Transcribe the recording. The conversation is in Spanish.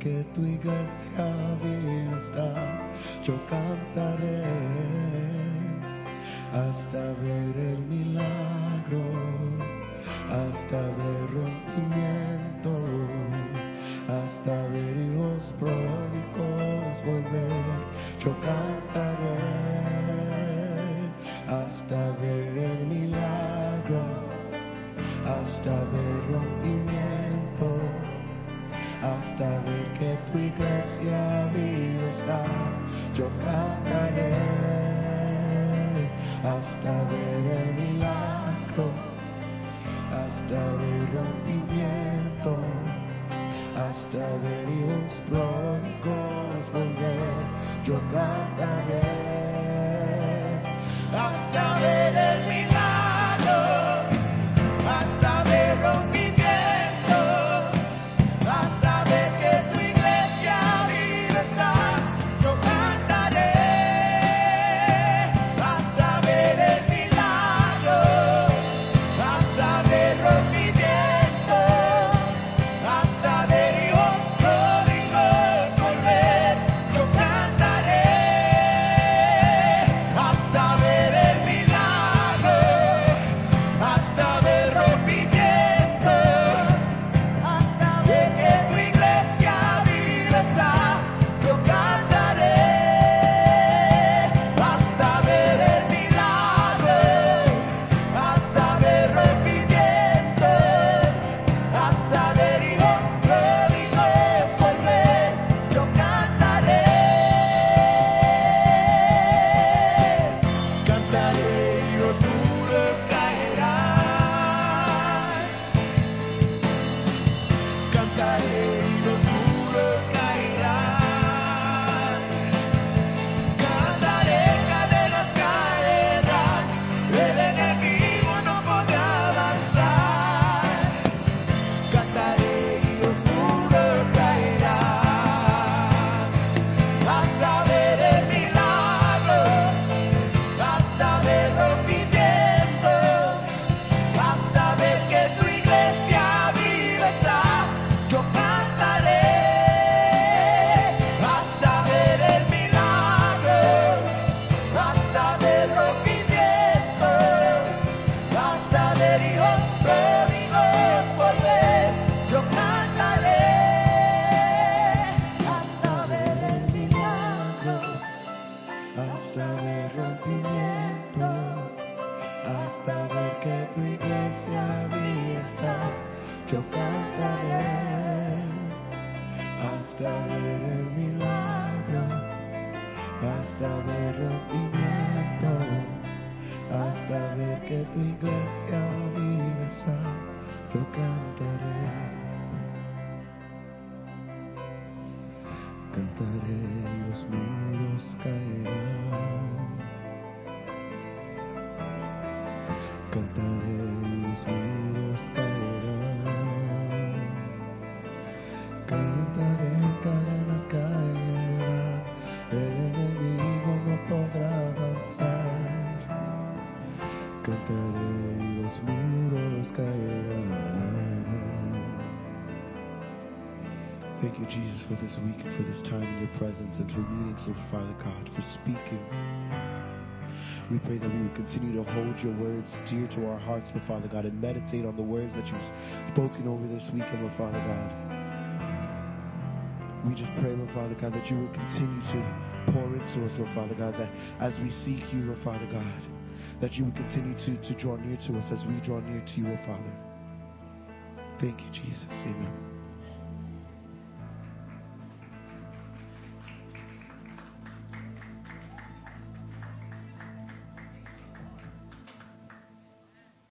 que tu iglesia viva está, yo cantaré, hasta ver el milagro, hasta ver rompimiento, hasta ver hijos pródigos volver, yo cantaré, hasta ver el milagro, hasta ver rompimiento, hasta ver que tu iglesia viva está, yo cantaré, hasta ver el milagro, hasta ver rompimiento, hasta ver hijos pródigos volver, yo cantaré, tu iglesia está, yo cantaré. Cantaré y los muros caerán. Cantaré Thank you, Jesus, for this week and for this time in your presence and for meeting, so Father God, for speaking. We pray that we would continue to hold your words dear to our hearts, Lord Father God, and meditate on the words that you've spoken over this weekend, Lord Father God. We just pray, Lord Father God, that you would continue to pour into us, Lord Father God, that as we seek you, Lord Father God, that you would continue to, to draw near to us as we draw near to you, Lord Father. Thank you, Jesus. Amen.